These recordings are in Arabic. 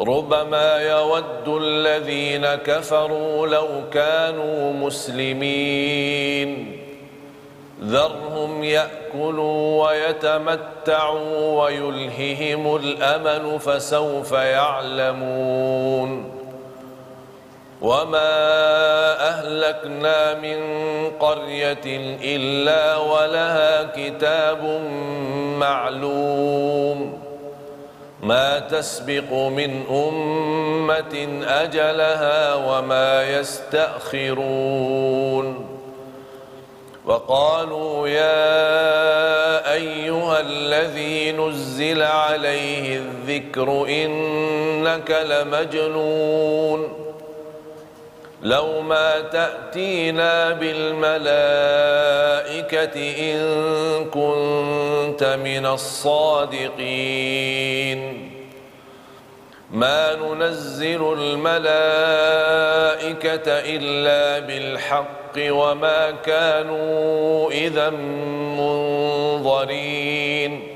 ربما يود الذين كفروا لو كانوا مسلمين. ذرهم يأكلوا ويتمتعوا ويلههم الأمل فسوف يعلمون. وما أهلكنا من قرية إلا ولها كتاب معلوم. ما تسبق من أمة أجلها وما يستأخرون. وقالوا يا أيها الذي نزل عليه الذكر إنك لمجنون. لو ما تأتينا بالملائكة إن كنت من الصادقين. ما ننزل الملائكة إلا بالحق وما كانوا إذا منظرين.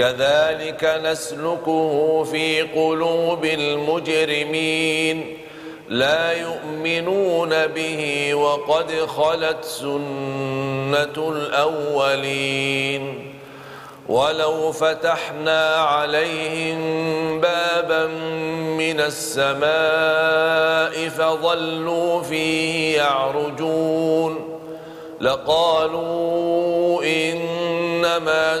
كذلك نسلكه في قلوب المجرمين. لا يؤمنون به وقد خلت سنة الأولين. ولو فتحنا عليهم بابا من السماء فظلوا فيه يعرجون. لقالوا إنما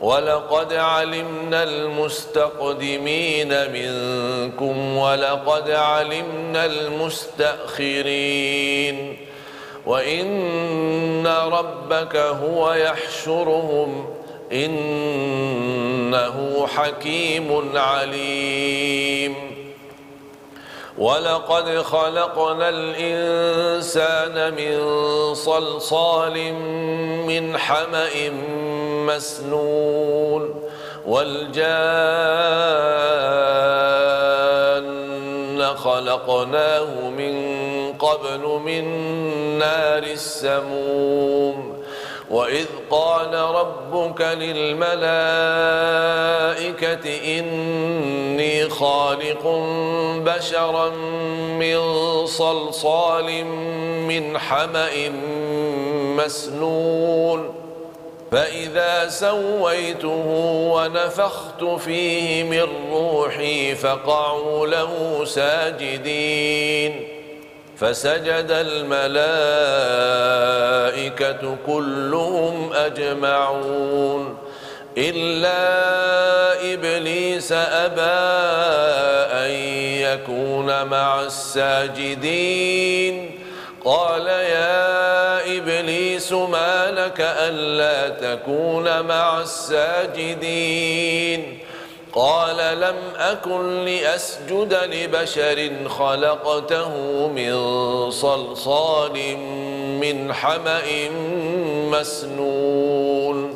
ولقد علمنا المستقدمين منكم ولقد علمنا المستأخرين وإن ربك هو يحشرهم إنه حكيم عليم ولقد خلقنا الانسان من صلصال من حما مسنون والجان خلقناه من قبل من نار السموم وإذ قال ربك للملائكة إني خالق بشرا من صلصال من حمأ مسنون فإذا سويته ونفخت فيه من روحي فقعوا له ساجدين فسجد الملائكة كلهم أجمعون إلا إبليس أبى أن يكون مع الساجدين. قال يا إبليس ما لك ألا تكون مع الساجدين؟ قال لم أكن لأسجد لبشر خلقته من صلصال من حمأ مسنون.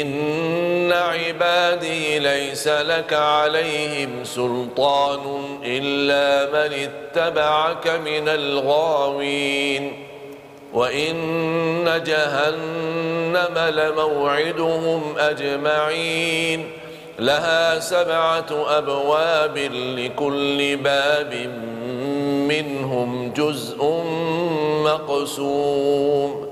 إن عبادي ليس لك عليهم سلطان إلا من اتبعك من الغاوين. وإن جهنم لموعدهم أجمعين. لها سبعة أبواب لكل باب منهم جزء مقسوم.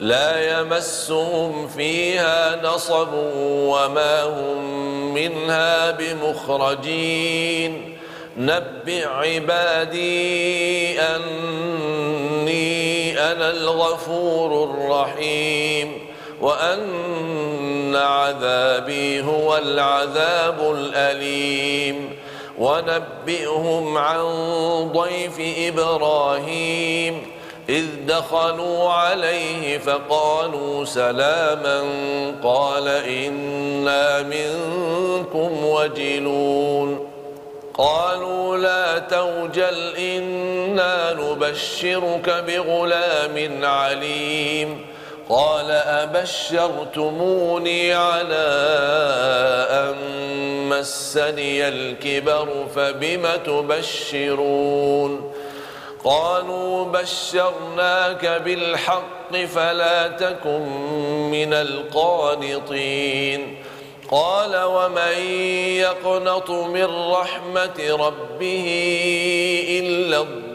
لا يمسهم فيها نصب وما هم منها بمخرجين. نبئ عبادي أني أنا الغفور الرحيم. وأن عذابي هو العذاب الأليم. ونبئهم عن ضيف إبراهيم. إذ دخلوا عليه فقالوا سلاما قال إنا منكم وجلون قالوا لا توجل إنا نبشرك بغلام عليم قال أبشرتموني على أن مسني الكبر فبم تبشرون قالوا بشرناك بالحق فلا تكن من القانطين. قال ومن يقنط من رحمة ربه إلا الضالون.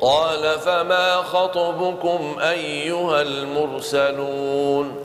قال فما خطبكم أيها المرسلون؟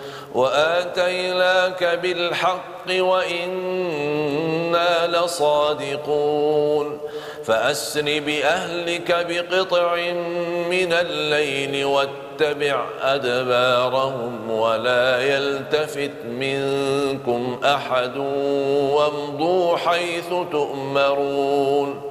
وآتيناك بالحق وإنا لصادقون. فأسر بأهلك بقطع من الليل واتبع أدبارهم ولا يلتفت منكم أحد وامضوا حيث تؤمرون.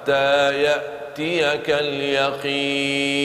حتى يأتيك اليقين.